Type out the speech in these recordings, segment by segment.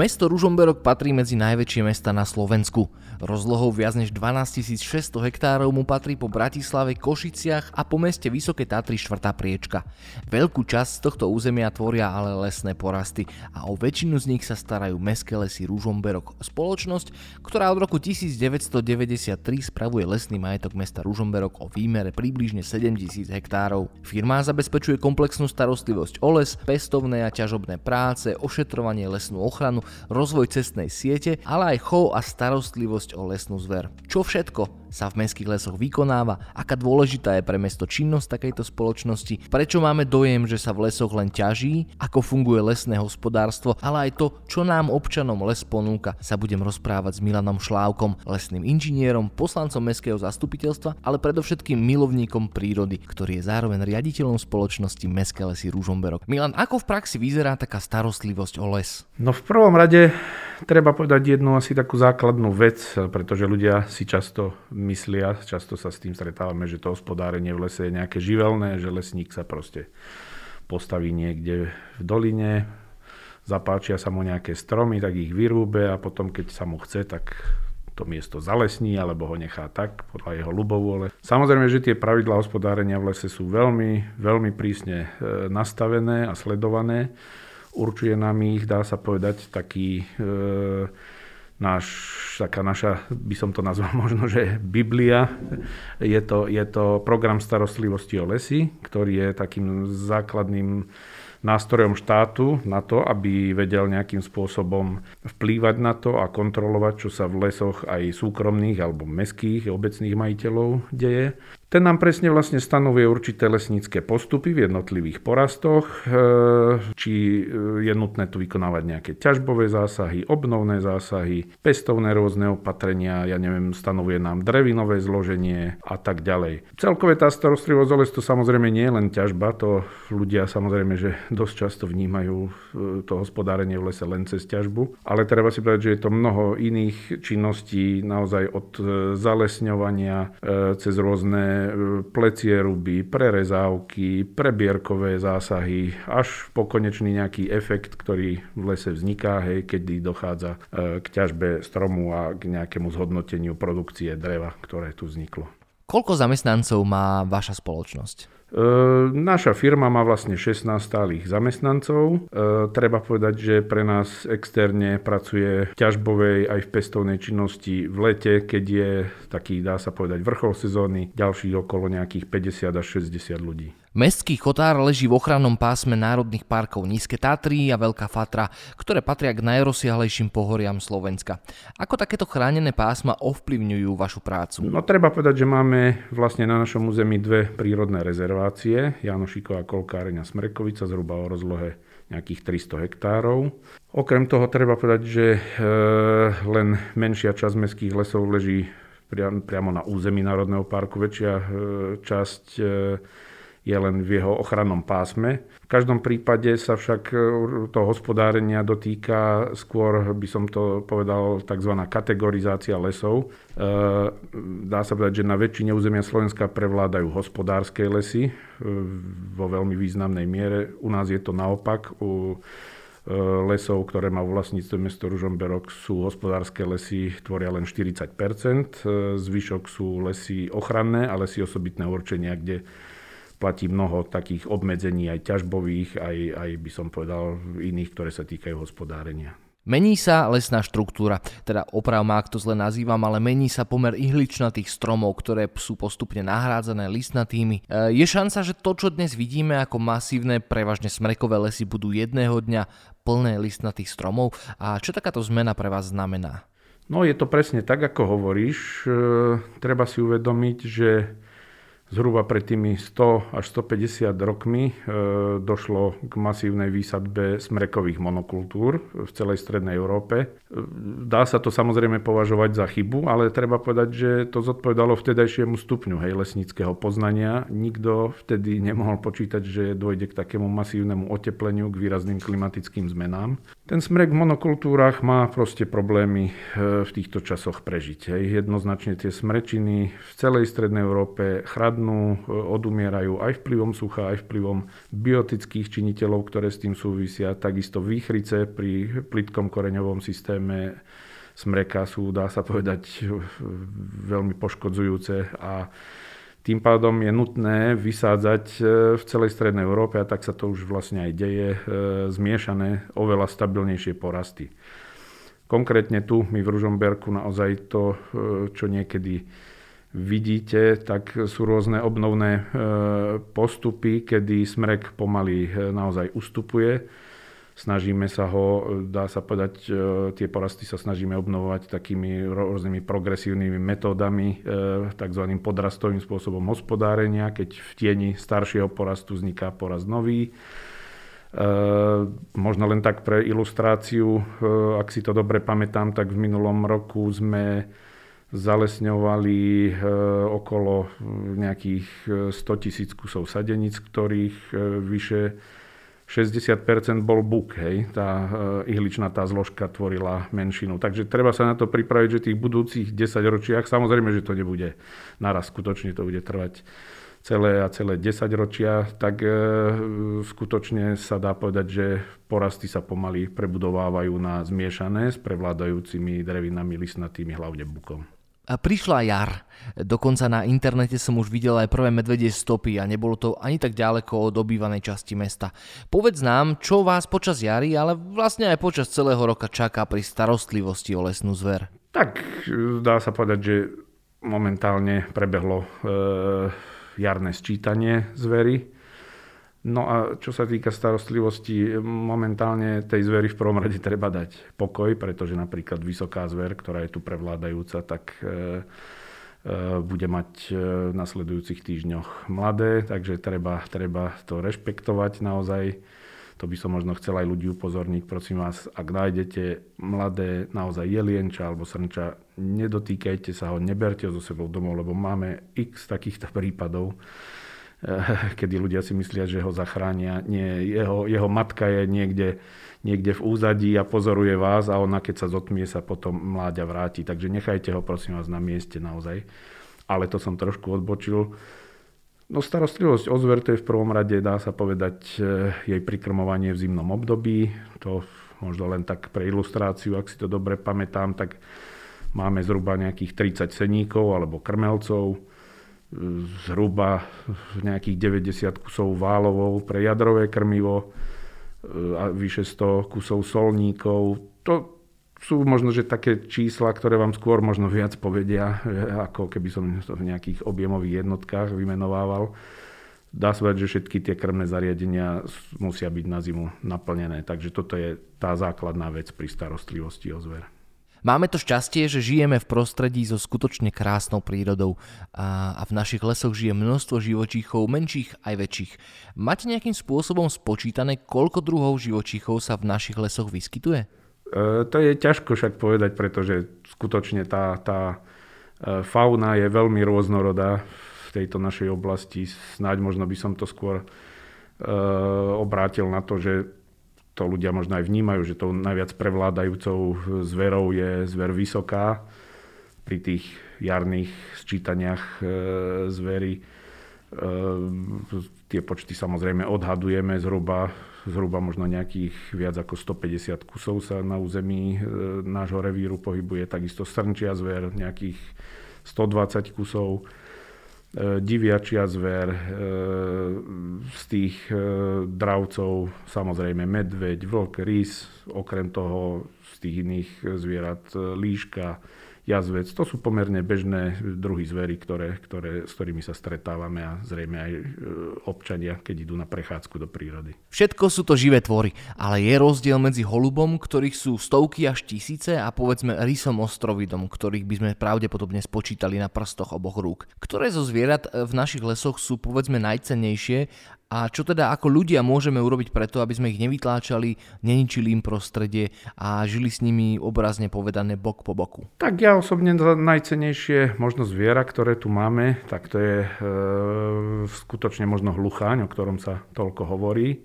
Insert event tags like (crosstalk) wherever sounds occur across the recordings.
Mesto Ružomberok patrí medzi najväčšie mesta na Slovensku. Rozlohou viac než 12 600 hektárov mu patrí po Bratislave, Košiciach a po meste Vysoké Tatry štvrtá priečka. Veľkú časť z tohto územia tvoria ale lesné porasty a o väčšinu z nich sa starajú Mestské lesy Ružomberok, spoločnosť, ktorá od roku 1993 spravuje lesný majetok mesta Ružomberok o výmere približne 7000 hektárov. Firma zabezpečuje komplexnú starostlivosť o les, pestovné a ťažobné práce, ošetrovanie lesnú ochranu rozvoj cestnej siete, ale aj chov a starostlivosť o lesnú zver. Čo všetko sa v mestských lesoch vykonáva, aká dôležitá je pre mesto činnosť takejto spoločnosti, prečo máme dojem, že sa v lesoch len ťaží, ako funguje lesné hospodárstvo, ale aj to, čo nám občanom les ponúka, sa budem rozprávať s Milanom Šlávkom, lesným inžinierom, poslancom mestského zastupiteľstva, ale predovšetkým milovníkom prírody, ktorý je zároveň riaditeľom spoločnosti Mestské lesy Ružomberok. Milan, ako v praxi vyzerá taká starostlivosť o les? No v prvom rade treba povedať jednu asi takú základnú vec, pretože ľudia si často myslia, často sa s tým stretávame, že to hospodárenie v lese je nejaké živelné, že lesník sa proste postaví niekde v doline, zapáčia sa mu nejaké stromy, tak ich vyrúbe a potom, keď sa mu chce, tak to miesto zalesní alebo ho nechá tak podľa jeho ľubovôle. Samozrejme, že tie pravidlá hospodárenia v lese sú veľmi, veľmi prísne e, nastavené a sledované. Určuje nám ich, dá sa povedať, taký e, náš, taká naša, by som to nazval (laughs) možno, že Biblia. Je to, je to program starostlivosti o lesy, ktorý je takým základným nástrojom štátu na to, aby vedel nejakým spôsobom vplývať na to a kontrolovať, čo sa v lesoch aj súkromných alebo meských obecných majiteľov deje. Ten nám presne vlastne stanovuje určité lesnícke postupy v jednotlivých porastoch, e, či e, je nutné tu vykonávať nejaké ťažbové zásahy, obnovné zásahy, pestovné rôzne opatrenia, ja neviem, stanovuje nám drevinové zloženie a tak ďalej. Celkové tá starostlivosť o les to samozrejme nie je len ťažba, to ľudia samozrejme, že dosť často vnímajú e, to hospodárenie v lese len cez ťažbu, ale treba si povedať, že je to mnoho iných činností, naozaj od zalesňovania cez rôzne plecie ruby, prerezávky, prebierkové zásahy, až po konečný nejaký efekt, ktorý v lese vzniká, hej, keď dochádza e, k ťažbe stromu a k nejakému zhodnoteniu produkcie dreva, ktoré tu vzniklo. Koľko zamestnancov má vaša spoločnosť? E, naša firma má vlastne 16 stálych zamestnancov. E, treba povedať, že pre nás externe pracuje v ťažbovej aj v pestovnej činnosti v lete, keď je taký, dá sa povedať, vrchol sezóny, ďalších okolo nejakých 50 až 60 ľudí. Mestský chotár leží v ochrannom pásme národných parkov Nízke Tatry a Veľká Fatra, ktoré patria k najrozsiahlejším pohoriam Slovenska. Ako takéto chránené pásma ovplyvňujú vašu prácu? No treba povedať, že máme vlastne na našom území dve prírodné rezervácie, Janošiková kolkáreň a Smrekovica, zhruba o rozlohe nejakých 300 hektárov. Okrem toho treba povedať, že e, len menšia časť mestských lesov leží priamo na území Národného parku. Väčšia e, časť e, je len v jeho ochrannom pásme. V každom prípade sa však e, to hospodárenia dotýka skôr, by som to povedal, tzv. kategorizácia lesov. E, dá sa povedať, že na väčšine územia Slovenska prevládajú hospodárske lesy e, vo veľmi významnej miere. U nás je to naopak. U lesov, ktoré má v mesto Ružomberok, sú hospodárske lesy, tvoria len 40% Zvyšok sú lesy ochranné a lesy osobitného určenia, kde platí mnoho takých obmedzení aj ťažbových, aj, aj by som povedal iných, ktoré sa týkajú hospodárenia. Mení sa lesná štruktúra, teda oprav má, ak to zle nazývam, ale mení sa pomer ihličnatých stromov, ktoré sú postupne nahrádzané listnatými. E, je šanca, že to, čo dnes vidíme ako masívne, prevažne smrekové lesy, budú jedného dňa plné listnatých stromov? A čo takáto zmena pre vás znamená? No je to presne tak, ako hovoríš. E, treba si uvedomiť, že Zhruba pred tými 100 až 150 rokmi e, došlo k masívnej výsadbe smrekových monokultúr v celej strednej Európe. E, dá sa to samozrejme považovať za chybu, ale treba povedať, že to zodpovedalo vtedajšiemu stupňu hej, lesníckého poznania. Nikto vtedy nemohol počítať, že dojde k takému masívnemu otepleniu, k výrazným klimatickým zmenám. Ten smrek v monokultúrach má proste problémy e, v týchto časoch prežiť. Jednoznačne tie smrečiny v celej strednej Európe chradnú, e, odumierajú aj vplyvom sucha, aj vplyvom biotických činiteľov, ktoré s tým súvisia. Takisto výchrice pri plitkom koreňovom systéme smreka sú, dá sa povedať, veľmi poškodzujúce a tým pádom je nutné vysádzať e, v celej strednej Európe, a tak sa to už vlastne aj deje, e, zmiešané oveľa stabilnejšie porasty. Konkrétne tu my v Ružomberku naozaj to, e, čo niekedy vidíte, tak sú rôzne obnovné postupy, kedy smrek pomaly naozaj ustupuje Snažíme sa ho, dá sa povedať, e, tie porasty sa snažíme obnovovať takými rôznymi progresívnymi metódami, e, tzv. podrastovým spôsobom hospodárenia, keď v tieni staršieho porastu vzniká porast nový. E, možno len tak pre ilustráciu, ak si to dobre pamätám, tak v minulom roku sme zalesňovali okolo nejakých 100 tisíc kusov sadenic, ktorých vyše 60% bol buk, hej, tá eh, ihličná tá zložka tvorila menšinu. Takže treba sa na to pripraviť, že tých budúcich 10 ročiach, samozrejme, že to nebude naraz, skutočne to bude trvať celé a celé 10 ročia, tak e, skutočne sa dá povedať, že porasty sa pomaly prebudovávajú na zmiešané s prevládajúcimi drevinami listnatými, hlavne bukom. Prišla jar. Dokonca na internete som už videl aj prvé medvedie stopy a nebolo to ani tak ďaleko od obývanej časti mesta. Povedz nám, čo vás počas jary, ale vlastne aj počas celého roka čaká pri starostlivosti o lesnú zver. Tak dá sa povedať, že momentálne prebehlo e, jarné sčítanie zvery No a čo sa týka starostlivosti, momentálne tej zvery v prvom rade treba dať pokoj, pretože napríklad vysoká zver, ktorá je tu prevládajúca, tak e, e, bude mať e, v nasledujúcich týždňoch mladé, takže treba, treba to rešpektovať naozaj. To by som možno chcel aj ľudí upozorniť. Prosím vás, ak nájdete mladé naozaj jelienča alebo srnča, nedotýkajte sa ho, neberte ho so sebou domov, lebo máme x takýchto prípadov (laughs) kedy ľudia si myslia, že ho zachránia. Nie, jeho, jeho matka je niekde, niekde v úzadí a pozoruje vás a ona keď sa zotmie, sa potom mláďa vráti. Takže nechajte ho prosím vás na mieste naozaj. Ale to som trošku odbočil. No starostlivosť o zver to je v prvom rade, dá sa povedať, eh, jej prikrmovanie v zimnom období. To možno len tak pre ilustráciu, ak si to dobre pamätám, tak máme zhruba nejakých 30 seníkov alebo krmelcov zhruba nejakých 90 kusov válovou pre jadrové krmivo e, a vyše 100 kusov solníkov. To sú možno, že také čísla, ktoré vám skôr možno viac povedia, e, ako keby som to v nejakých objemových jednotkách vymenovával. Dá sa povedať, že všetky tie krmné zariadenia musia byť na zimu naplnené. Takže toto je tá základná vec pri starostlivosti o zver. Máme to šťastie, že žijeme v prostredí so skutočne krásnou prírodou a, v našich lesoch žije množstvo živočíchov, menších aj väčších. Máte nejakým spôsobom spočítané, koľko druhov živočíchov sa v našich lesoch vyskytuje? E, to je ťažko však povedať, pretože skutočne tá, tá e, fauna je veľmi rôznorodá v tejto našej oblasti. Snáď možno by som to skôr e, obrátil na to, že to ľudia možno aj vnímajú, že tou najviac prevládajúcou zverou je zver vysoká. Pri tých jarných sčítaniach e, zvery e, tie počty samozrejme odhadujeme zhruba, zhruba možno nejakých viac ako 150 kusov sa na území e, nášho revíru pohybuje. Takisto srnčia zver nejakých 120 kusov diviačia zver, e, z tých e, dravcov samozrejme medveď, vlk, rys, okrem toho z tých iných zvierat líška, jazvec. To sú pomerne bežné druhy zvery, ktoré, ktoré, s ktorými sa stretávame a zrejme aj e, občania, keď idú na prechádzku do prírody. Všetko sú to živé tvory, ale je rozdiel medzi holubom, ktorých sú stovky až tisíce a povedzme rysom ostrovidom, ktorých by sme pravdepodobne spočítali na prstoch oboch rúk. Ktoré zo zvierat v našich lesoch sú povedzme najcennejšie a čo teda ako ľudia môžeme urobiť preto, aby sme ich nevytláčali, neničili im prostredie a žili s nimi obrazne povedané bok po boku? Tak ja osobne najcenejšie možno zviera, ktoré tu máme, tak to je e, skutočne možno hlucháň, o ktorom sa toľko hovorí.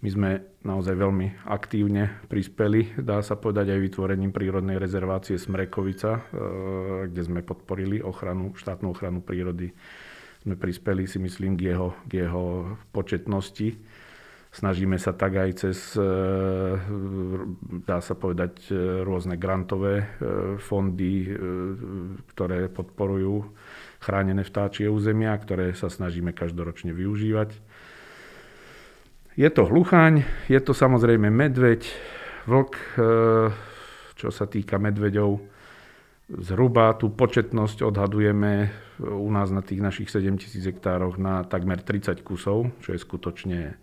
My sme naozaj veľmi aktívne prispeli, dá sa povedať aj vytvorením prírodnej rezervácie Smrekovica, kde sme podporili ochranu, štátnu ochranu prírody. Sme prispeli si myslím k jeho, k jeho početnosti Snažíme sa tak aj cez, e, dá sa povedať, e, rôzne grantové e, fondy, ktoré podporujú chránené vtáčie územia, ktoré sa snažíme každoročne využívať. Je to hluchaň, je to samozrejme medveď, vlk, čo sa týka medveďov. Zhruba tú početnosť odhadujeme u nás na tých našich 7000 hektároch na takmer 30 kusov, čo je skutočne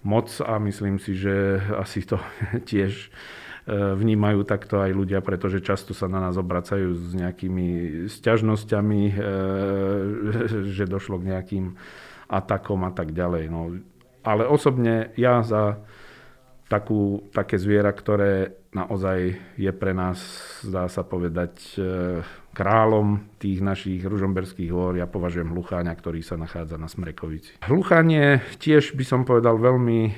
moc a myslím si, že (laughs) asi to (laughs) tiež e, vnímajú takto aj ľudia, pretože často sa na nás obracajú s nejakými sťažnosťami, e, (laughs) že došlo k nejakým atakom a tak ďalej. No, ale osobne ja za takú, také zviera, ktoré naozaj je pre nás, zdá sa povedať, e, kráľom tých našich ružomberských hôr. Ja považujem Hlucháňa, ktorý sa nachádza na Smrekovici. Hluchanie tiež by som povedal veľmi e,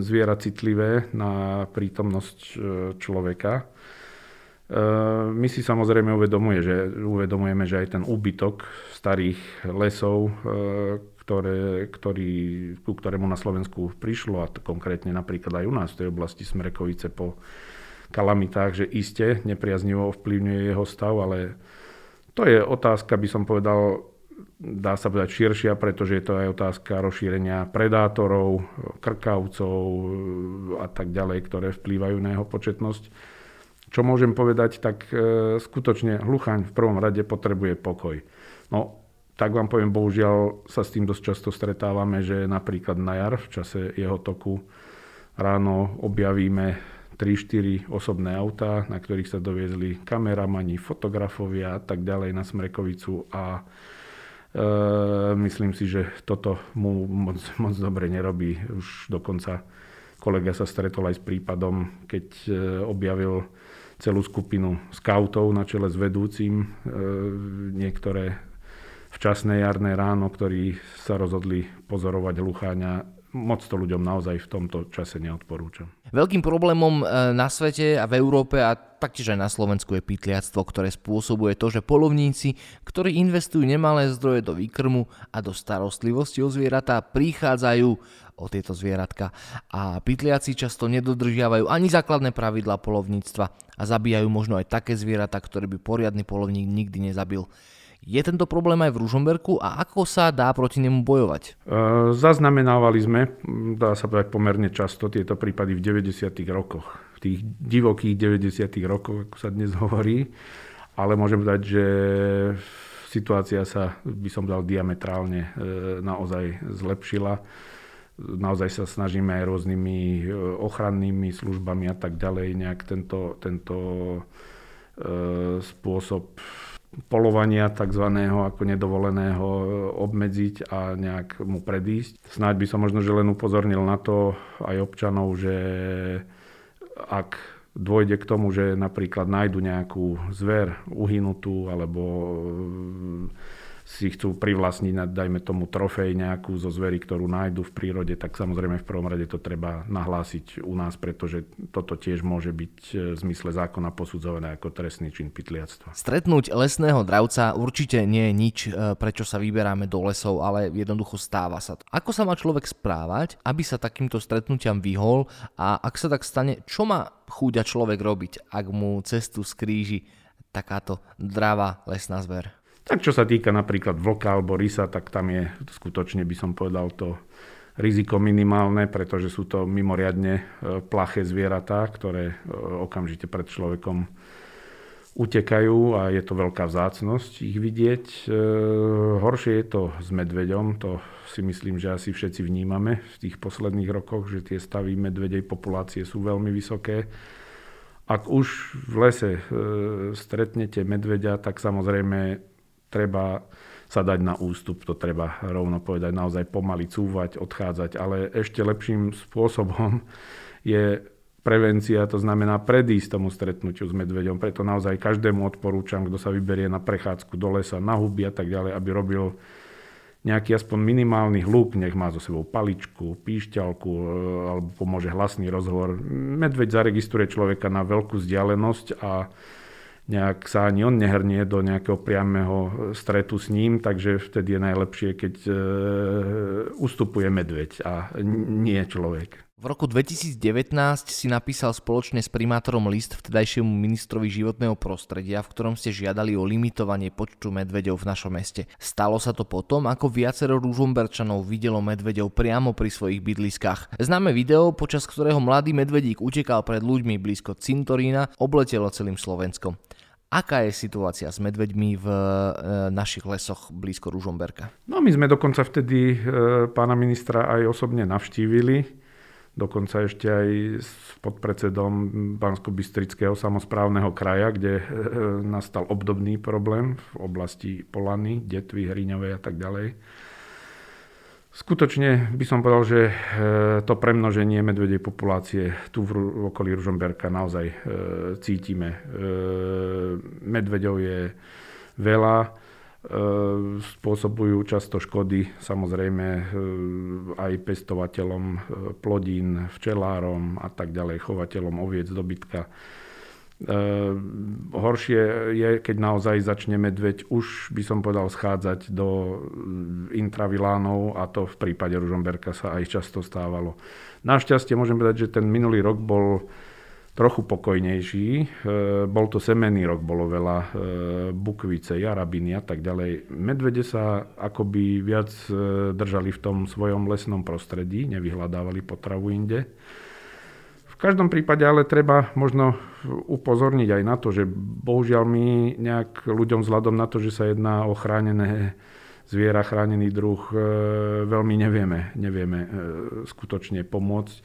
zviera citlivé na prítomnosť e, človeka. My si samozrejme uvedomuje, že, uvedomujeme, že aj ten úbytok starých lesov, ktoré, ktorý, ku ktorému na Slovensku prišlo, a to konkrétne napríklad aj u nás v tej oblasti Smrekovice po kalamitách, že iste nepriaznivo ovplyvňuje jeho stav, ale to je otázka, by som povedal, dá sa povedať širšia, pretože je to aj otázka rozšírenia predátorov, krkavcov a tak ďalej, ktoré vplývajú na jeho početnosť. Čo môžem povedať, tak e, skutočne hluchaň v prvom rade potrebuje pokoj. No, tak vám poviem, bohužiaľ sa s tým dosť často stretávame, že napríklad na jar v čase jeho toku ráno objavíme 3-4 osobné autá, na ktorých sa doviezli kameramani, fotografovia a tak ďalej na Smrekovicu a e, myslím si, že toto mu moc, moc dobre nerobí. Už dokonca kolega sa stretol aj s prípadom, keď e, objavil celú skupinu skautov na čele s vedúcim, e, niektoré včasné jarné ráno, ktorí sa rozhodli pozorovať hlucháňa. Moc to ľuďom naozaj v tomto čase neodporúčam. Veľkým problémom e, na svete a v Európe a taktiež aj na Slovensku je pytliactvo, ktoré spôsobuje to, že polovníci, ktorí investujú nemalé zdroje do výkrmu a do starostlivosti o zvieratá, prichádzajú o tieto zvieratka a pytliaci často nedodržiavajú ani základné pravidlá polovníctva a zabíjajú možno aj také zvieratá, ktoré by poriadny polovník nikdy nezabil. Je tento problém aj v Ružomberku a ako sa dá proti nemu bojovať? E, zaznamenávali sme, dá sa povedať pomerne často, tieto prípady v 90. rokoch. V tých divokých 90. rokoch, ako sa dnes hovorí. Ale môžem povedať, že situácia sa, by som dal, diametrálne e, naozaj zlepšila. Naozaj sa snažíme aj rôznymi e, ochrannými službami a tak ďalej nejak tento, tento spôsob polovania tzv. ako nedovoleného e, obmedziť a nejak mu predísť. Snáď by som možno že len upozornil na to aj občanov, že ak dôjde k tomu, že napríklad nájdu nejakú zver uhynutú alebo si chcú privlastniť, dajme tomu trofej nejakú zo zvery, ktorú nájdu v prírode, tak samozrejme v prvom rade to treba nahlásiť u nás, pretože toto tiež môže byť e, v zmysle zákona posudzované ako trestný čin pytliactva. Stretnúť lesného dravca určite nie je nič, e, prečo sa vyberáme do lesov, ale jednoducho stáva sa to. Ako sa má človek správať, aby sa takýmto stretnutiam vyhol a ak sa tak stane, čo má chúďa človek robiť, ak mu cestu skríži takáto dravá lesná zver? Tak čo sa týka napríklad vlka alebo rysa, tak tam je skutočne by som povedal to riziko minimálne, pretože sú to mimoriadne e, plaché zvieratá, ktoré e, okamžite pred človekom utekajú a je to veľká vzácnosť ich vidieť. E, horšie je to s medveďom, to si myslím, že asi všetci vnímame v tých posledných rokoch, že tie stavy medvedej populácie sú veľmi vysoké. Ak už v lese stretnete medveďa, tak samozrejme treba sa dať na ústup, to treba rovno povedať, naozaj pomaly cúvať, odchádzať, ale ešte lepším spôsobom je prevencia, to znamená predísť tomu stretnutiu s medveďom. Preto naozaj každému odporúčam, kto sa vyberie na prechádzku do lesa, na huby a tak ďalej, aby robil nejaký aspoň minimálny hluk, nech má so sebou paličku, píšťalku e, alebo pomôže hlasný rozhovor. Medveď zaregistruje človeka na veľkú vzdialenosť a nejak sa ani on nehrnie do nejakého priamého stretu s ním, takže vtedy je najlepšie, keď e, ustupuje medveď a nie človek. V roku 2019 si napísal spoločne s primátorom list vtedajšiemu ministrovi životného prostredia, v ktorom ste žiadali o limitovanie počtu medveďov v našom meste. Stalo sa to potom, ako viacero rúžomberčanov videlo medveďov priamo pri svojich bydliskách. Známe video, počas ktorého mladý medvedík utekal pred ľuďmi blízko Cintorína, obletelo celým Slovenskom. Aká je situácia s medveďmi v e, našich lesoch blízko Ružomberka? No my sme dokonca vtedy e, pána ministra aj osobne navštívili dokonca ešte aj s podpredsedom Bansko-Bystrického samozprávneho kraja, kde e, nastal obdobný problém v oblasti Polany, Detvy, Hriňovej a tak ďalej. Skutočne by som povedal, že e, to premnoženie medvedej populácie tu v okolí Ružomberka naozaj e, cítime. Medveďov je veľa, spôsobujú často škody samozrejme aj pestovateľom plodín, včelárom a tak ďalej, chovateľom oviec, dobytka. Horšie je, keď naozaj začne medveď už by som povedal schádzať do intravilánov a to v prípade Ružomberka sa aj často stávalo. Našťastie môžem povedať, že ten minulý rok bol trochu pokojnejší. E, bol to semený rok, bolo veľa e, bukvice, jarabiny a tak ďalej. Medvede sa akoby viac držali v tom svojom lesnom prostredí, nevyhľadávali potravu inde. Každom prípade ale treba možno upozorniť aj na to, že bohužiaľ my nejak ľuďom vzhľadom na to, že sa jedná o chránené zviera, chránený druh, veľmi nevieme, nevieme skutočne pomôcť.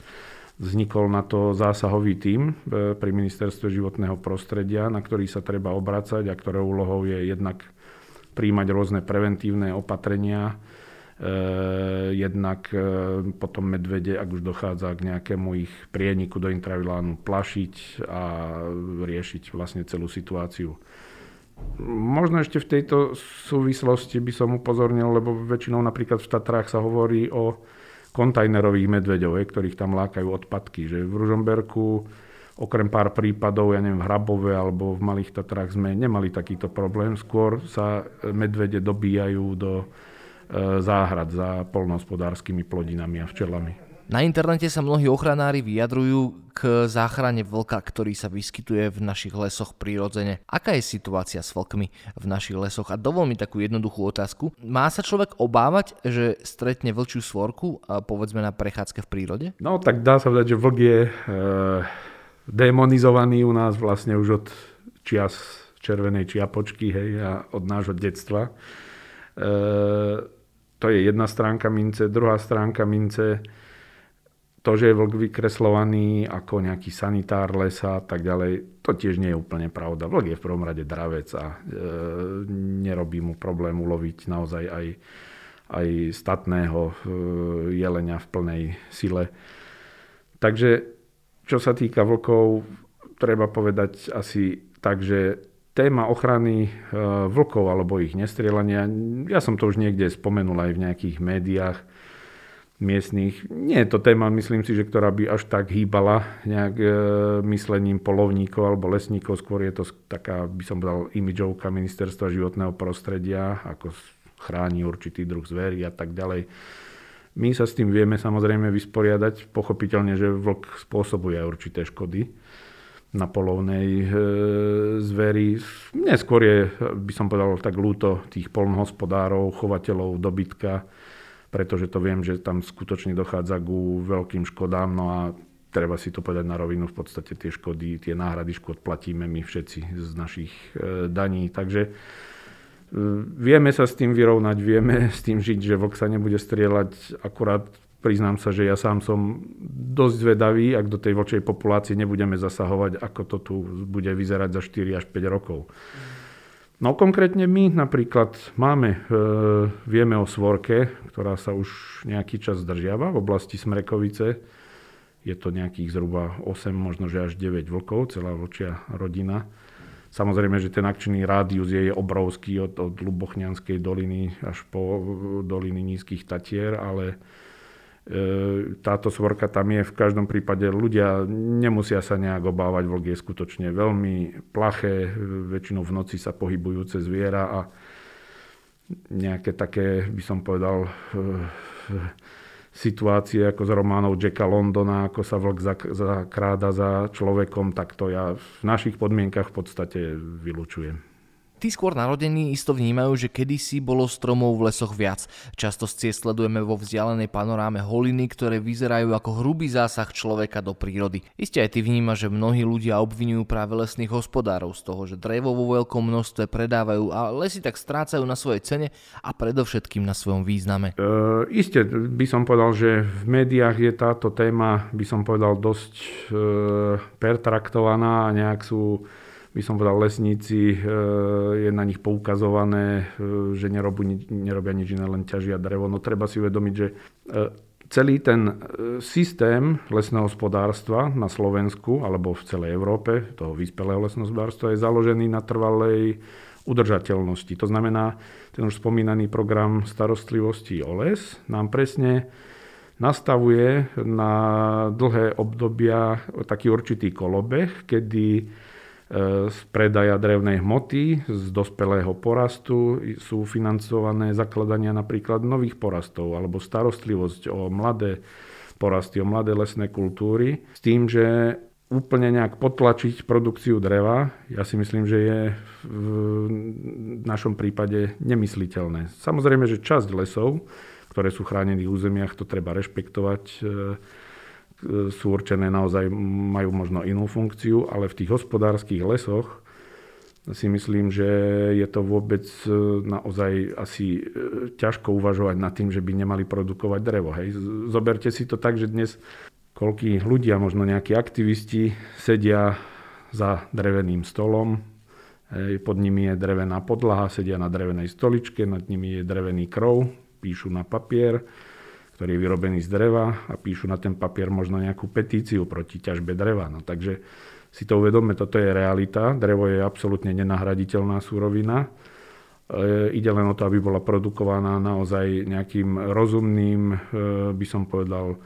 Vznikol na to zásahový tím e, pri ministerstve životného prostredia, na ktorý sa treba obracať a ktorého úlohou je jednak príjmať rôzne preventívne opatrenia, e, jednak e, potom medvede, ak už dochádza k nejakému ich prieniku do intravilánu, plašiť a riešiť vlastne celú situáciu. Možno ešte v tejto súvislosti by som upozornil, lebo väčšinou napríklad v Tatrách sa hovorí o kontajnerových medveďov, ktorých tam lákajú odpadky. Že v Ružomberku okrem pár prípadov, ja neviem, v Hrabove alebo v Malých Tatrách sme nemali takýto problém. Skôr sa medvede dobíjajú do záhrad za polnohospodárskymi plodinami a včelami. Na internete sa mnohí ochranári vyjadrujú k záchrane vlka, ktorý sa vyskytuje v našich lesoch prirodzene. Aká je situácia s vlkmi v našich lesoch? A dovol mi takú jednoduchú otázku. Má sa človek obávať, že stretne vlčiu svorku, povedzme na prechádzke v prírode? No tak dá sa povedať, že vlk je e, demonizovaný u nás vlastne už od čias červenej čiapočky hej, a od nášho detstva. E, to je jedna stránka mince. Druhá stránka mince to, že je vlk vykreslovaný ako nejaký sanitár lesa a tak ďalej, to tiež nie je úplne pravda. Vlk je v prvom rade dravec a e, nerobí mu problém uloviť naozaj aj, aj statného e, jelenia v plnej sile. Takže čo sa týka vlkov, treba povedať asi tak, že téma ochrany e, vlkov alebo ich nestrieľania, ja som to už niekde spomenul aj v nejakých médiách, miestných. Nie je to téma, myslím si, že ktorá by až tak hýbala nejak e, myslením polovníkov alebo lesníkov. Skôr je to taká, by som povedal, imidžovka ministerstva životného prostredia, ako chráni určitý druh zverí a tak ďalej. My sa s tým vieme samozrejme vysporiadať. Pochopiteľne, že vlk spôsobuje určité škody na polovnej e, zveri. Neskôr je, by som povedal, tak ľúto tých polnohospodárov, chovateľov dobytka, pretože to viem, že tam skutočne dochádza ku veľkým škodám, no a treba si to povedať na rovinu, v podstate tie škody, tie náhrady škod platíme my všetci z našich e, daní, takže e, vieme sa s tým vyrovnať, vieme s tým žiť, že vlk sa nebude strieľať, akurát priznám sa, že ja sám som dosť zvedavý, ak do tej vlčej populácie nebudeme zasahovať, ako to tu bude vyzerať za 4 až 5 rokov. No konkrétne my napríklad máme, e, vieme o svorke, ktorá sa už nejaký čas zdržiava v oblasti Smrekovice. Je to nejakých zhruba 8, možno že až 9 vlkov, celá vlčia rodina Samozrejme, že ten akčný rádius je obrovský od, od Lubochňanskej doliny až po doliny Nízkych Tatier, ale e, táto svorka tam je v každom prípade. Ľudia nemusia sa nejak obávať, vlk je skutočne veľmi plaché, väčšinou v noci sa pohybujúce zviera a nejaké také, by som povedal, e, situácie ako z románov Jacka Londona, ako sa vlk zakráda za človekom, tak to ja v našich podmienkach v podstate vylučujem. Tí skôr narodení isto vnímajú, že kedysi bolo stromov v lesoch viac. Často z ciest sledujeme vo vzdialenej panoráme holiny, ktoré vyzerajú ako hrubý zásah človeka do prírody. Isté aj ty vníma, že mnohí ľudia obvinujú práve lesných hospodárov z toho, že drevo vo veľkom množstve predávajú a lesy tak strácajú na svojej cene a predovšetkým na svojom význame. E, isté by som povedal, že v médiách je táto téma, by som povedal, dosť e, pertraktovaná a nejak sú by som povedal, lesníci, e, je na nich poukazované, e, že nerobia, nerobia nič iné, len ťažia drevo. No treba si uvedomiť, že e, celý ten systém lesného hospodárstva na Slovensku alebo v celej Európe, toho vyspelého lesného hospodárstva, je založený na trvalej udržateľnosti. To znamená, ten už spomínaný program starostlivosti o les nám presne nastavuje na dlhé obdobia taký určitý kolobeh, kedy z predaja drevnej hmoty, z dospelého porastu sú financované zakladania napríklad nových porastov alebo starostlivosť o mladé porasty, o mladé lesné kultúry. S tým, že úplne nejak potlačiť produkciu dreva, ja si myslím, že je v našom prípade nemysliteľné. Samozrejme, že časť lesov, ktoré sú chránených územiach, to treba rešpektovať sú určené naozaj, majú možno inú funkciu, ale v tých hospodárskych lesoch si myslím, že je to vôbec e, naozaj asi e, ťažko uvažovať nad tým, že by nemali produkovať drevo. Hej. Zoberte si to tak, že dnes koľký ľudia, možno nejakí aktivisti sedia za dreveným stolom, pod nimi je drevená podlaha, sedia na drevenej stoličke, nad nimi je drevený krov, píšu na papier, ktorý je vyrobený z dreva a píšu na ten papier možno nejakú petíciu proti ťažbe dreva. No, takže si to uvedomme, toto je realita. Drevo je absolútne nenahraditeľná súrovina. E, ide len o to, aby bola produkovaná naozaj nejakým rozumným, e, by som povedal, e,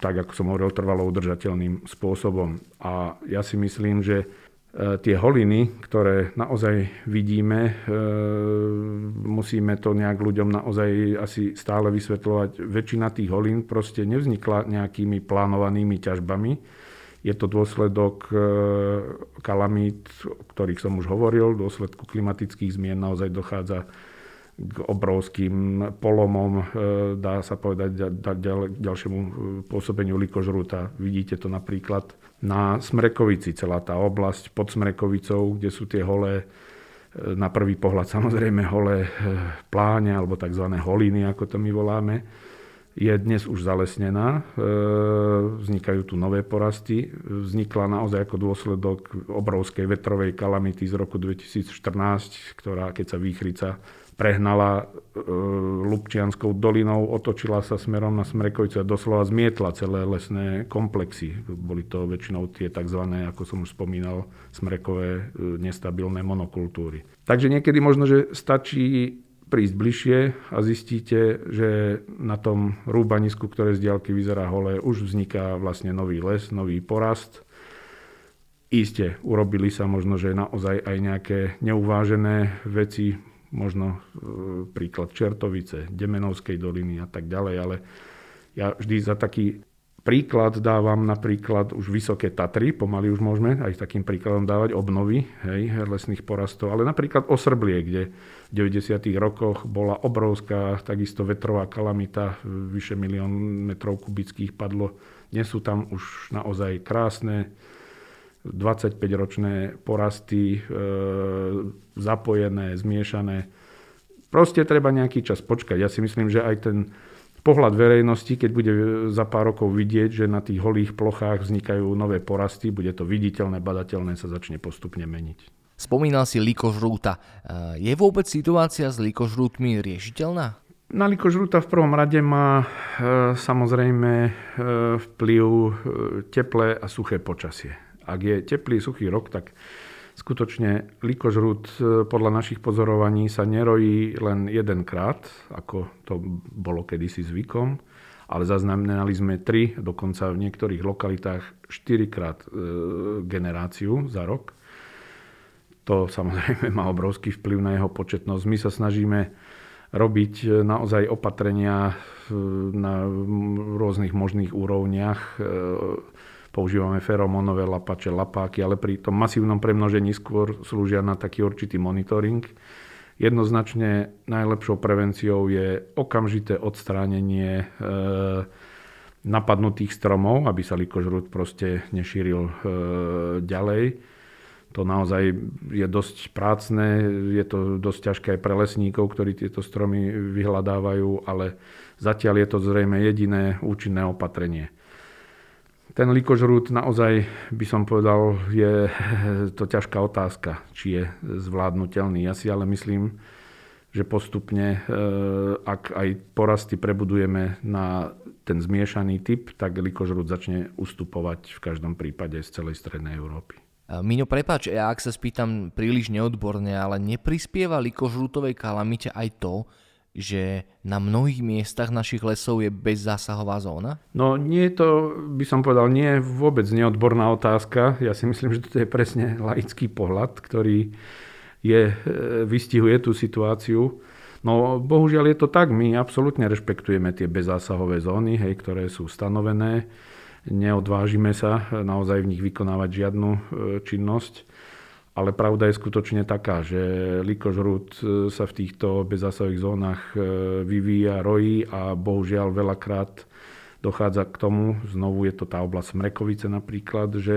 tak ako som hovoril, trvalo udržateľným spôsobom. A ja si myslím, že tie holiny, ktoré naozaj vidíme, e, musíme to nejak ľuďom naozaj asi stále vysvetľovať. Väčšina tých holín proste nevznikla nejakými plánovanými ťažbami. Je to dôsledok e, kalamít, o ktorých som už hovoril, dôsledku klimatických zmien naozaj dochádza k obrovským polomom, dá sa povedať, ďalšiemu pôsobeniu likožruta. Vidíte to napríklad na Smrekovici, celá tá oblasť pod Smrekovicou, kde sú tie holé, e, na prvý pohľad samozrejme holé e, pláne, alebo tzv. holiny, ako to my voláme, je dnes už zalesnená, e, vznikajú tu nové porasty. Vznikla naozaj ako dôsledok obrovskej vetrovej kalamity z roku 2014, ktorá keď sa výchrica prehnala e, Lubčianskou dolinou, otočila sa smerom na Smrekovice a doslova zmietla celé lesné komplexy. Boli to väčšinou tie tzv., ako som už spomínal, smrekové e, nestabilné monokultúry. Takže niekedy možno, že stačí prísť bližšie a zistíte, že na tom rúbanisku, ktoré z diaľky vyzerá holé, už vzniká vlastne nový les, nový porast. Isté, urobili sa možno, že naozaj aj nejaké neuvážené veci, možno e, príklad Čertovice, Demenovskej doliny a tak ďalej, ale ja vždy za taký príklad dávam napríklad už Vysoké Tatry, pomaly už môžeme aj takým príkladom dávať obnovy hej, lesných porastov, ale napríklad Osrblie, kde v 90. rokoch bola obrovská takisto vetrová kalamita, vyše milión metrov kubických padlo. Dnes sú tam už naozaj krásne 25-ročné porasty, e, zapojené, zmiešané. Proste treba nejaký čas počkať. Ja si myslím, že aj ten pohľad verejnosti, keď bude za pár rokov vidieť, že na tých holých plochách vznikajú nové porasty, bude to viditeľné, badateľné, sa začne postupne meniť. Spomínal si likožrúta. E, je vôbec situácia s likožrútmi riešiteľná? Na likožrúta v prvom rade má e, samozrejme e, vplyv teplé a suché počasie ak je teplý, suchý rok, tak Skutočne likožrút e, podľa našich pozorovaní sa nerojí len jedenkrát, ako to bolo kedysi zvykom, ale zaznamenali sme tri, dokonca v niektorých lokalitách štyrikrát e, generáciu za rok. To samozrejme má obrovský vplyv na jeho početnosť. My sa snažíme robiť e, naozaj opatrenia na rôznych možných úrovniach. Používame feromonové lapače, lapáky, ale pri tom masívnom premnožení skôr slúžia na taký určitý monitoring Jednoznačne najlepšou prevenciou je okamžité odstránenie e, napadnutých stromov, aby sa likožrút proste nešíril e, ďalej. To naozaj je dosť prácne, je to dosť ťažké aj pre lesníkov, ktorí tieto stromy vyhľadávajú, ale zatiaľ je to zrejme jediné účinné opatrenie. Ten likožrút naozaj by som povedal, je (laughs) to ťažká otázka, či je zvládnutelný. Ja si ale myslím, že postupne, e, ak aj porasty prebudujeme na ten zmiešaný typ, tak likožrút začne ustupovať v každom prípade z celej strednej Európy. Miňo, prepáč, ja ak sa spýtam príliš neodborne, ale neprispieva likožrútovej kalamite aj to, že na mnohých miestach našich lesov je bezzásahová zóna? No nie je to, by som povedal, nie je vôbec neodborná otázka. Ja si myslím, že to je presne laický pohľad, ktorý je, e, vystihuje tú situáciu. No bohužiaľ je to tak, my absolútne rešpektujeme tie bezzásahové zóny, hej, ktoré sú stanovené. Neodvážime sa naozaj v nich vykonávať žiadnu e, činnosť ale pravda je skutočne taká, že likožrút e, sa v týchto bezzásahových zónach e, vyvíja, rojí a bohužiaľ veľakrát dochádza k tomu, znovu je to tá oblasť Mrekovice napríklad, že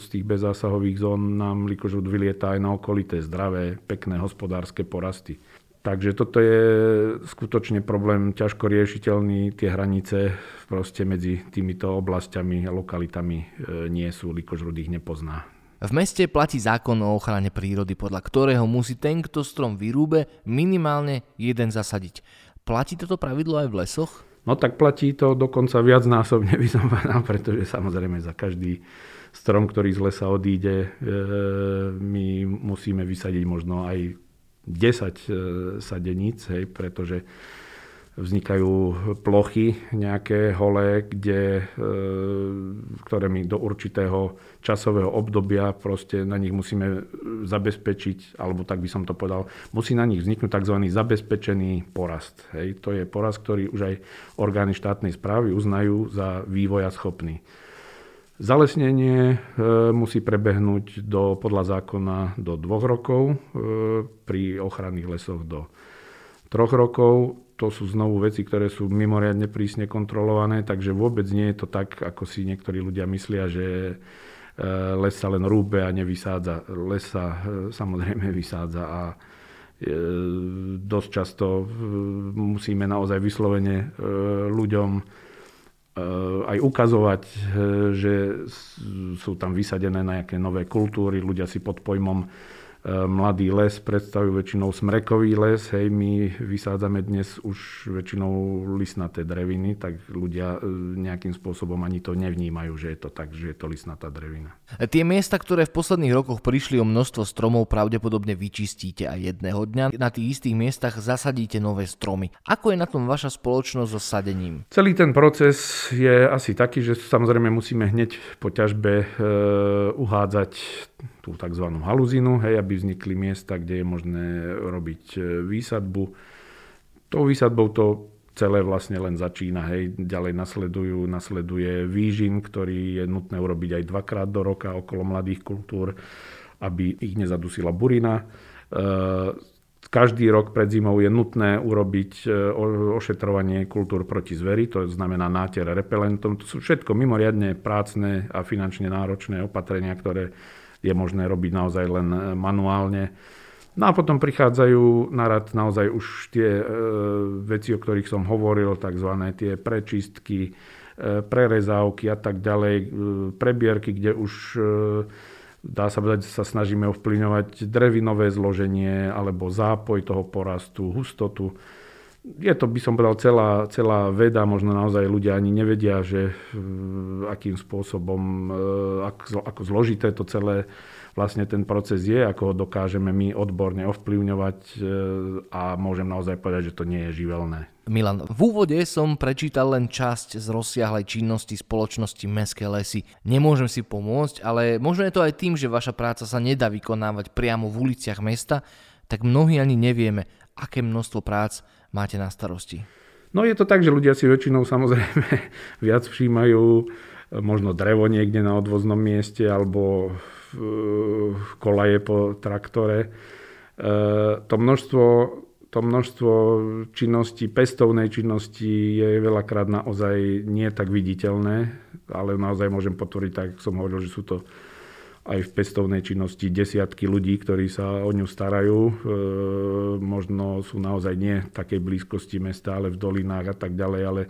z tých bezzásahových zón nám likožrút vylieta aj na okolité zdravé, pekné hospodárske porasty. Takže toto je skutočne problém ťažko riešiteľný. Tie hranice proste medzi týmito oblastiami a lokalitami e, nie sú, likožrút ich nepozná. V meste platí zákon o ochrane prírody, podľa ktorého musí ten, kto strom vyrúbe, minimálne jeden zasadiť. Platí toto pravidlo aj v lesoch? No tak platí to dokonca viacnásobne by som povedal, pretože samozrejme za každý strom, ktorý z lesa odíde, e, my musíme vysadiť možno aj 10 e, sadeníc, hej, pretože vznikajú plochy nejaké holé, kde, e, ktoré my do určitého časového obdobia proste na nich musíme zabezpečiť, alebo tak by som to povedal, musí na nich vzniknúť tzv. zabezpečený porast. Hej. To je porast, ktorý už aj orgány štátnej správy uznajú za vývoja schopný. Zalesnenie e, musí prebehnúť do, podľa zákona do dvoch rokov, e, pri ochranných lesoch do troch rokov to sú znovu veci, ktoré sú mimoriadne prísne kontrolované, takže vôbec nie je to tak, ako si niektorí ľudia myslia, že e, les sa len rúbe a nevysádza. Les sa e, samozrejme vysádza a e, dosť často musíme naozaj vyslovene ľuďom aj ukazovať, že sú tam vysadené nejaké nové kultúry. Ľudia si pod pojmom mladý les predstavujú väčšinou smrekový les. Hej, my vysádzame dnes už väčšinou lisnaté dreviny, tak ľudia e, nejakým spôsobom ani to nevnímajú, že je to tak, že je to lisnatá drevina. Tie miesta, ktoré v posledných rokoch prišli o množstvo stromov, pravdepodobne vyčistíte aj jedného dňa. Na tých istých miestach zasadíte nové stromy. Ako je na tom vaša spoločnosť so sadením? Celý ten proces je asi taký, že samozrejme musíme hneď po ťažbe e, uhádzať tú tzv. haluzinu, hej, aby vznikli miesta, kde je možné robiť e, výsadbu. Tou výsadbou to celé vlastne len začína. Hej. Ďalej nasledujú, nasleduje výžin, ktorý je nutné urobiť aj dvakrát do roka okolo mladých kultúr, aby ich nezadusila burina. E, každý rok pred zimou je nutné urobiť e, ošetrovanie kultúr proti zveri, to znamená náter repelentom. To sú všetko mimoriadne prácne a finančne náročné opatrenia, ktoré je možné robiť naozaj len e, manuálne. No a potom prichádzajú na rad naozaj už tie e, veci, o ktorých som hovoril, tzv. tie prečistky, e, prerezávky a tak ďalej, e, prebierky, kde už e, dá sa povedať, sa snažíme ovplyvňovať drevinové zloženie alebo zápoj toho porastu, hustotu je to, by som povedal, celá, celá veda, možno naozaj ľudia ani nevedia, že akým spôsobom, e, ako zložité to celé vlastne ten proces je, ako ho dokážeme my odborne ovplyvňovať e, a môžem naozaj povedať, že to nie je živelné. Milan, v úvode som prečítal len časť z rozsiahlej činnosti spoločnosti Mestské lesy. Nemôžem si pomôcť, ale možno je to aj tým, že vaša práca sa nedá vykonávať priamo v uliciach mesta, tak mnohí ani nevieme, aké množstvo prác máte na starosti. No je to tak, že ľudia si väčšinou samozrejme (laughs) viac všímajú možno drevo niekde na odvoznom mieste alebo kolaje po traktore. E, to množstvo to množstvo činností, pestovnej činnosti je veľakrát naozaj nie tak viditeľné, ale naozaj môžem potvrdiť, tak som hovoril, že sú to aj v pestovnej činnosti desiatky ľudí, ktorí sa o ňu starajú. E, možno sú naozaj nie v takej blízkosti mesta, ale v dolinách a tak ďalej, ale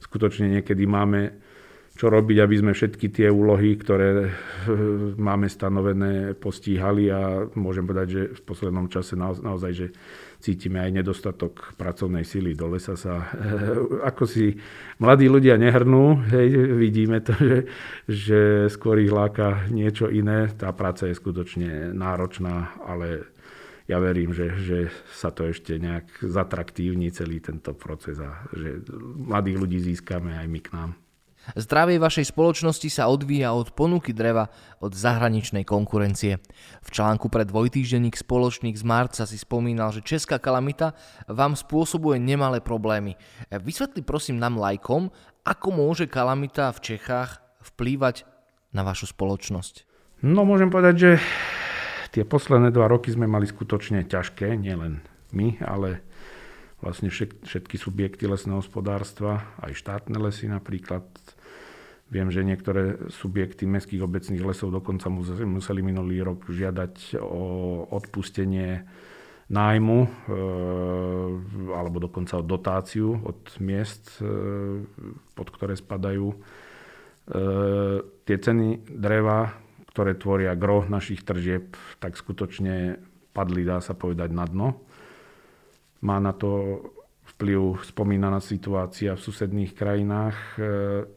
skutočne niekedy máme čo robiť, aby sme všetky tie úlohy, ktoré eh, máme stanovené, postíhali a môžem povedať, že v poslednom čase naozaj, že cítime aj nedostatok pracovnej sily. Do lesa sa, eh, ako si mladí ľudia nehrnú, hej, vidíme to, že, že skôr ich láka niečo iné. Tá práca je skutočne náročná, ale ja verím, že, že sa to ešte nejak zatraktívni celý tento proces a že mladých ľudí získame aj my k nám. Zdravie vašej spoločnosti sa odvíja od ponuky dreva od zahraničnej konkurencie. V článku pre dvojtýždenník spoločník z marca si spomínal, že česká kalamita vám spôsobuje nemalé problémy. Vysvetli prosím nám lajkom, ako môže kalamita v Čechách vplývať na vašu spoločnosť. No môžem povedať, že tie posledné dva roky sme mali skutočne ťažké, nielen my, ale vlastne všetky subjekty lesného hospodárstva, aj štátne lesy napríklad. Viem, že niektoré subjekty mestských obecných lesov dokonca museli minulý rok žiadať o odpustenie nájmu e, alebo dokonca o dotáciu od miest, e, pod ktoré spadajú. E, tie ceny dreva, ktoré tvoria gro našich tržieb, tak skutočne padli, dá sa povedať, na dno. Má na to vplyv spomínaná situácia v susedných krajinách. E,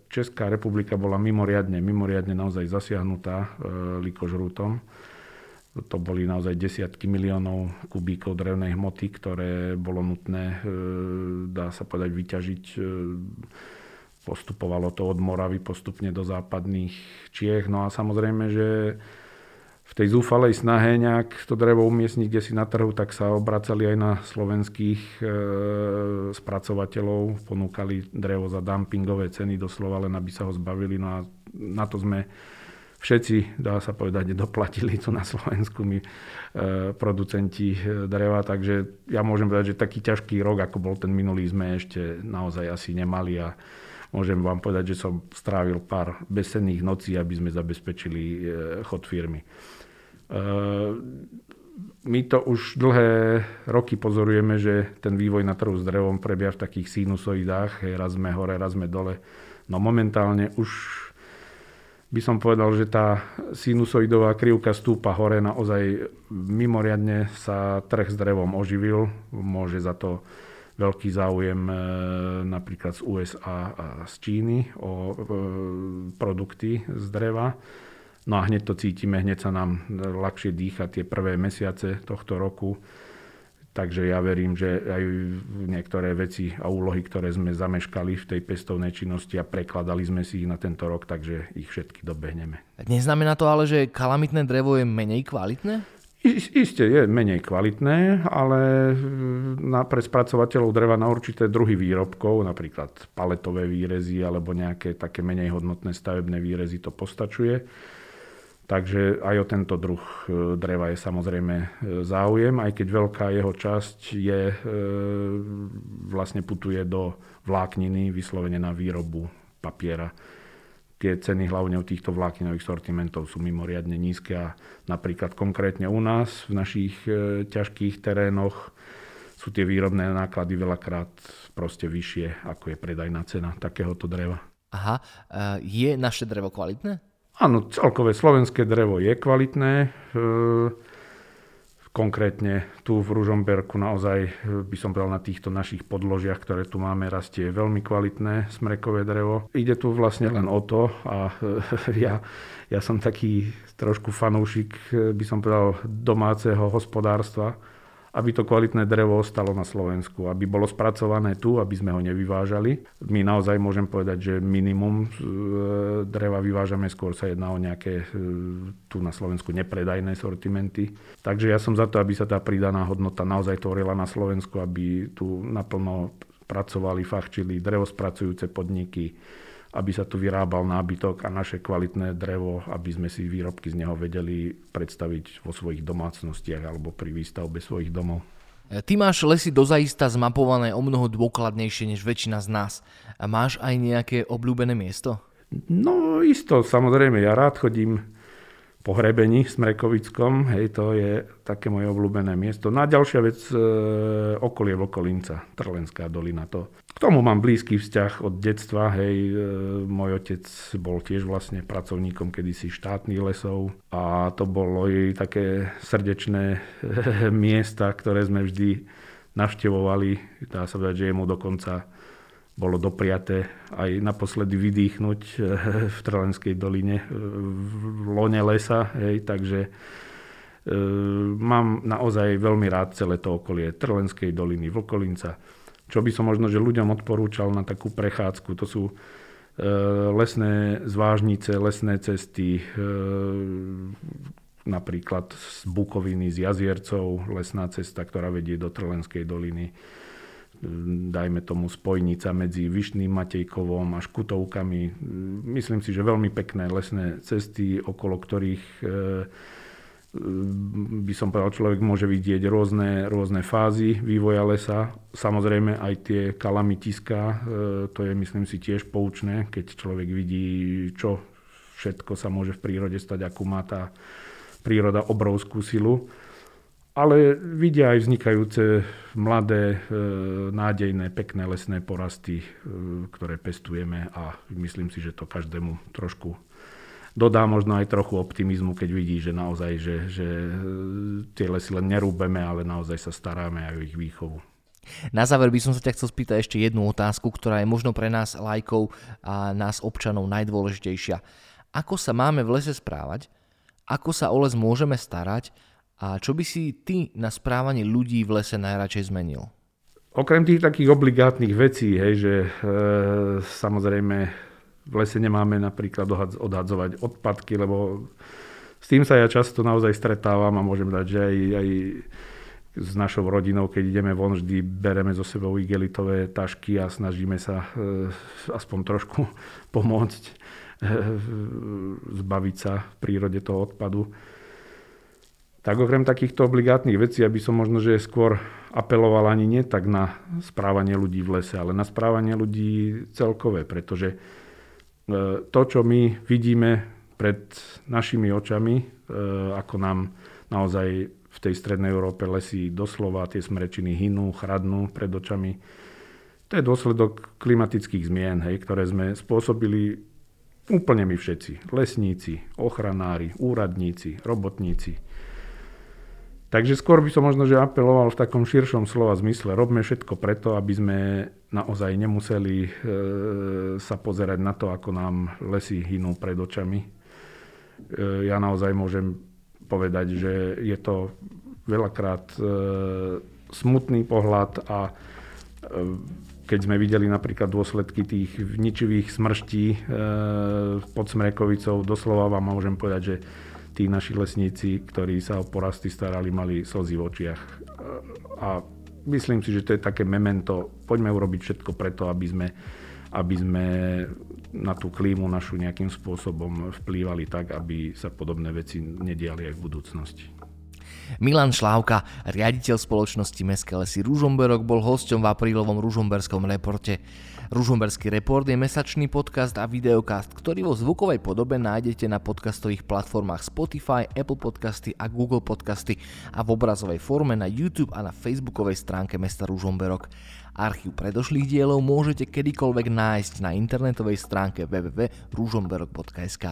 Česká republika bola mimoriadne, mimoriadne naozaj zasiahnutá e, likožrútom. To boli naozaj desiatky miliónov kubíkov drevnej hmoty, ktoré bolo nutné, e, dá sa povedať, vyťažiť. Postupovalo to od Moravy postupne do západných Čiech. No a samozrejme, že v tej zúfalej snahe nejak to drevo umiestniť kde si na trhu, tak sa obracali aj na slovenských e, spracovateľov, ponúkali drevo za dumpingové ceny doslova, len aby sa ho zbavili. No a na to sme všetci, dá sa povedať, doplatili tu na Slovensku my e, producenti e, dreva, takže ja môžem povedať, že taký ťažký rok, ako bol ten minulý, sme ešte naozaj asi nemali a môžem vám povedať, že som strávil pár besenných nocí, aby sme zabezpečili e, chod firmy. Eh, my to už dlhé roky pozorujeme, že ten vývoj na trhu s drevom prebieha v takých sinusoidách, raz sme hore, raz sme dole. No momentálne už by som povedal, že tá sinusoidová krivka stúpa hore, naozaj mimoriadne sa trh s drevom oživil, môže za to veľký záujem eh, napríklad z USA a z Číny o eh, produkty z dreva. No a hneď to cítime, hneď sa nám ľahšie dýcha tie prvé mesiace tohto roku. Takže ja verím, že aj niektoré veci a úlohy, ktoré sme zameškali v tej pestovnej činnosti a prekladali sme si ich na tento rok, takže ich všetky dobehneme. Neznamená to ale, že kalamitné drevo je menej kvalitné? Isté je menej kvalitné, ale na, pre spracovateľov dreva na určité druhy výrobkov, napríklad paletové výrezy alebo nejaké také menej hodnotné stavebné výrezy to postačuje. Takže aj o tento druh e, dreva je samozrejme e, záujem, aj keď veľká jeho časť je, e, vlastne putuje do vlákniny, vyslovene na výrobu papiera. Tie ceny hlavne u týchto vlákninových sortimentov sú mimoriadne nízke a napríklad konkrétne u nás v našich ťažkých terénoch sú tie výrobné náklady veľakrát proste vyššie, ako je predajná cena takéhoto dreva. Aha, je naše drevo kvalitné? Áno, celkové slovenské drevo je kvalitné. E, Konkrétne tu v Ružomberku naozaj eh, by som povedal na týchto našich podložiach, ktoré tu máme, rastie veľmi kvalitné smrekové drevo. Ide tu vlastne len o to a (laughs) ja, ja som taký trošku fanúšik, by som povedal, domáceho hospodárstva, aby to kvalitné drevo ostalo na Slovensku, aby bolo spracované tu, aby sme ho nevyvážali. My naozaj môžem povedať, že minimum e, dreva vyvážame, skôr sa jedná o nejaké e, tu na Slovensku nepredajné sortimenty. Takže ja som za to, aby sa tá pridaná hodnota naozaj tvorila na Slovensku, aby tu naplno pracovali, fachčili drevospracujúce podniky, aby sa tu vyrábal nábytok a naše kvalitné drevo, aby sme si výrobky z neho vedeli predstaviť vo svojich domácnostiach alebo pri výstavbe svojich domov. E, ty máš lesy dozaista zmapované o mnoho dôkladnejšie než väčšina z nás. Máš aj nejaké obľúbené miesto? No isto, samozrejme. Ja rád chodím po hrebení Smrekovickom, hej, to je také moje obľúbené miesto. No a ďalšia vec, e, okolie Vokolinca, Trlenská dolina. To. K tomu mám blízky vzťah od detstva, hej, e, môj otec bol tiež vlastne pracovníkom kedysi štátnych lesov a to bolo jej také srdečné e, miesta, ktoré sme vždy navštevovali. Dá sa povedať, že jemu dokonca bolo dopriaté aj naposledy vydýchnuť eh, v Trlenskej doline eh, v lone lesa, hej, takže e, mám naozaj veľmi rád celé to okolie Trlenskej doliny, Vlkolinca. Čo by som možno, že ľuďom odporúčal na takú prechádzku, to sú e, lesné zvážnice, lesné cesty, e, napríklad z Bukoviny, z Jaziercov, lesná cesta, ktorá vedie do Trlenskej doliny dajme tomu spojnica medzi Vyšným Matejkovom a Škutovkami. Myslím si, že veľmi pekné lesné cesty, okolo ktorých e, by som povedal, človek môže vidieť rôzne, rôzne fázy vývoja lesa. Samozrejme aj tie kalamitiska, e, to je myslím si tiež poučné, keď človek vidí, čo všetko sa môže v prírode stať, akú má tá príroda obrovskú silu ale vidia aj vznikajúce mladé, e, nádejné, pekné lesné porasty, e, ktoré pestujeme a myslím si, že to každému trošku dodá možno aj trochu optimizmu, keď vidí, že naozaj, že, že e, tie lesy len nerúbeme, ale naozaj sa staráme aj o ich výchovu. Na záver by som sa ťa chcel spýtať ešte jednu otázku, ktorá je možno pre nás lajkov a nás občanov najdôležitejšia. Ako sa máme v lese správať? Ako sa o les môžeme starať? A čo by si ty na správanie ľudí v lese najradšej zmenil? Okrem tých takých obligátnych vecí, hej, že e, samozrejme v lese nemáme napríklad odhadzovať odpadky, lebo s tým sa ja často naozaj stretávam a môžem dať, že aj, aj s našou rodinou, keď ideme von, vždy bereme zo sebou igelitové tašky a snažíme sa e, aspoň trošku (laughs) pomôcť e, zbaviť sa v prírode toho odpadu tak okrem takýchto obligátnych vecí, aby som možno, že skôr apeloval ani nie tak na správanie ľudí v lese, ale na správanie ľudí celkové, pretože e, to, čo my vidíme pred našimi očami, e, ako nám naozaj v tej strednej Európe lesy doslova tie smrečiny hynú, chradnú pred očami, to je dôsledok klimatických zmien, hej, ktoré sme spôsobili úplne my všetci. Lesníci, ochranári, úradníci, robotníci. Takže skôr by som možno, že apeloval v takom širšom slova zmysle. Robme všetko preto, aby sme naozaj nemuseli e, sa pozerať na to, ako nám lesy hynú pred očami. E, ja naozaj môžem povedať, že je to veľakrát e, smutný pohľad a e, keď sme videli napríklad dôsledky tých ničivých smrští e, pod Smrekovicou, doslova vám môžem povedať, že tí naši lesníci, ktorí sa o porasty starali, mali slzy v očiach. A myslím si, že to je také memento. Poďme urobiť všetko preto, aby sme, aby sme na tú klímu našu nejakým spôsobom vplývali tak, aby sa podobné veci nediali aj v budúcnosti. Milan Šlávka, riaditeľ spoločnosti Mestské lesy Ružomberok, bol hosťom v aprílovom ružomberskom reporte. Ružomberský report je mesačný podcast a videokast, ktorý vo zvukovej podobe nájdete na podcastových platformách Spotify, Apple Podcasty a Google Podcasty a v obrazovej forme na YouTube a na facebookovej stránke mesta Ružomberok. Archív predošlých dielov môžete kedykoľvek nájsť na internetovej stránke www.ružomberok.sk.